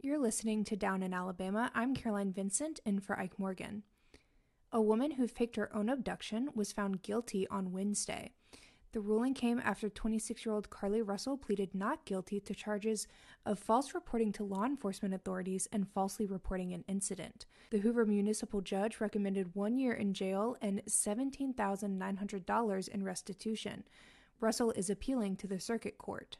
You're listening to Down in Alabama. I'm Caroline Vincent, in for Ike Morgan. A woman who faked her own abduction was found guilty on Wednesday. The ruling came after 26 year old Carlee Russell pleaded not guilty to charges of false reporting to law enforcement authorities and falsely reporting an incident. The Hoover municipal judge recommended one year in jail and $17,900 in restitution. Russell is appealing to the circuit court.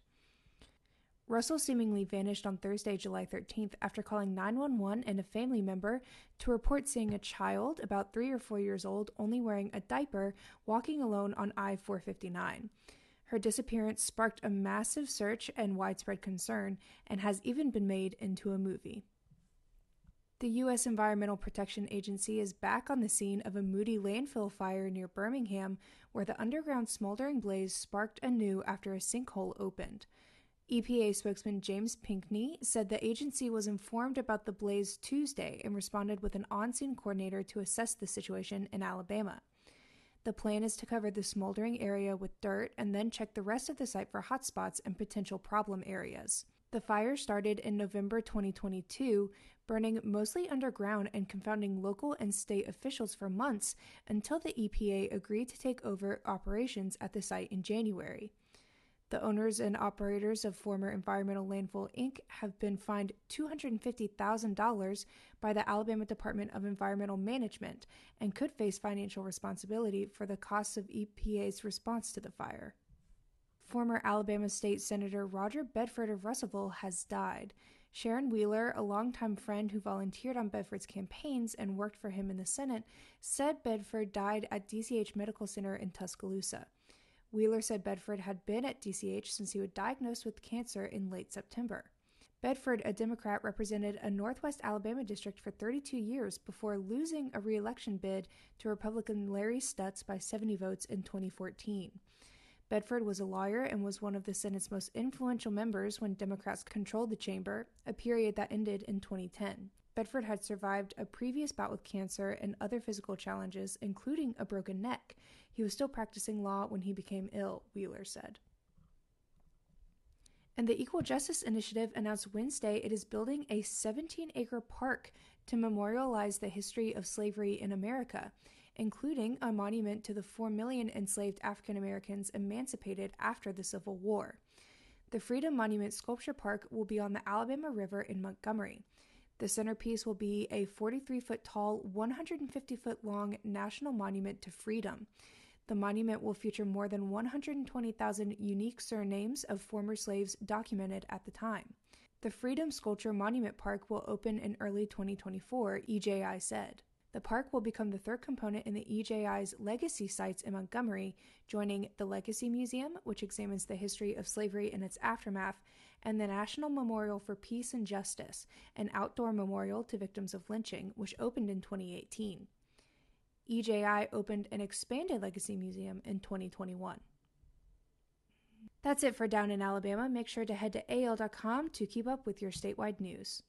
Russell seemingly vanished on Thursday, July 13th, after calling 911 and a family member to report seeing a child, about three or four years old, only wearing a diaper, walking alone on I 459. Her disappearance sparked a massive search and widespread concern, and has even been made into a movie. The U.S. Environmental Protection Agency is back on the scene of a Moody landfill fire near Birmingham, where the underground smoldering blaze sparked anew after a sinkhole opened. EPA spokesman James Pinkney said the agency was informed about the blaze Tuesday and responded with an on scene coordinator to assess the situation in Alabama. The plan is to cover the smoldering area with dirt and then check the rest of the site for hotspots and potential problem areas. The fire started in November 2022, burning mostly underground and confounding local and state officials for months until the EPA agreed to take over operations at the site in January. The owners and operators of former Environmental Landfill Inc. have been fined $250,000 by the Alabama Department of Environmental Management and could face financial responsibility for the costs of EPA's response to the fire. Former Alabama State Senator Roger Bedford of Russellville has died. Sharon Wheeler, a longtime friend who volunteered on Bedford's campaigns and worked for him in the Senate, said Bedford died at DCH Medical Center in Tuscaloosa. Wheeler said Bedford had been at DCH since he was diagnosed with cancer in late September. Bedford, a Democrat, represented a Northwest Alabama district for 32 years before losing a reelection bid to Republican Larry Stutts by 70 votes in 2014. Bedford was a lawyer and was one of the Senate's most influential members when Democrats controlled the chamber, a period that ended in 2010. Bedford had survived a previous bout with cancer and other physical challenges, including a broken neck. He was still practicing law when he became ill, Wheeler said. And the Equal Justice Initiative announced Wednesday it is building a 17 acre park to memorialize the history of slavery in America, including a monument to the 4 million enslaved African Americans emancipated after the Civil War. The Freedom Monument Sculpture Park will be on the Alabama River in Montgomery. The centerpiece will be a 43 foot tall, 150 foot long national monument to freedom. The monument will feature more than 120,000 unique surnames of former slaves documented at the time. The Freedom Sculpture Monument Park will open in early 2024, EJI said. The park will become the third component in the EJI's legacy sites in Montgomery, joining the Legacy Museum, which examines the history of slavery and its aftermath, and the National Memorial for Peace and Justice, an outdoor memorial to victims of lynching, which opened in 2018. EJI opened an expanded Legacy Museum in 2021. That's it for Down in Alabama. Make sure to head to AL.com to keep up with your statewide news.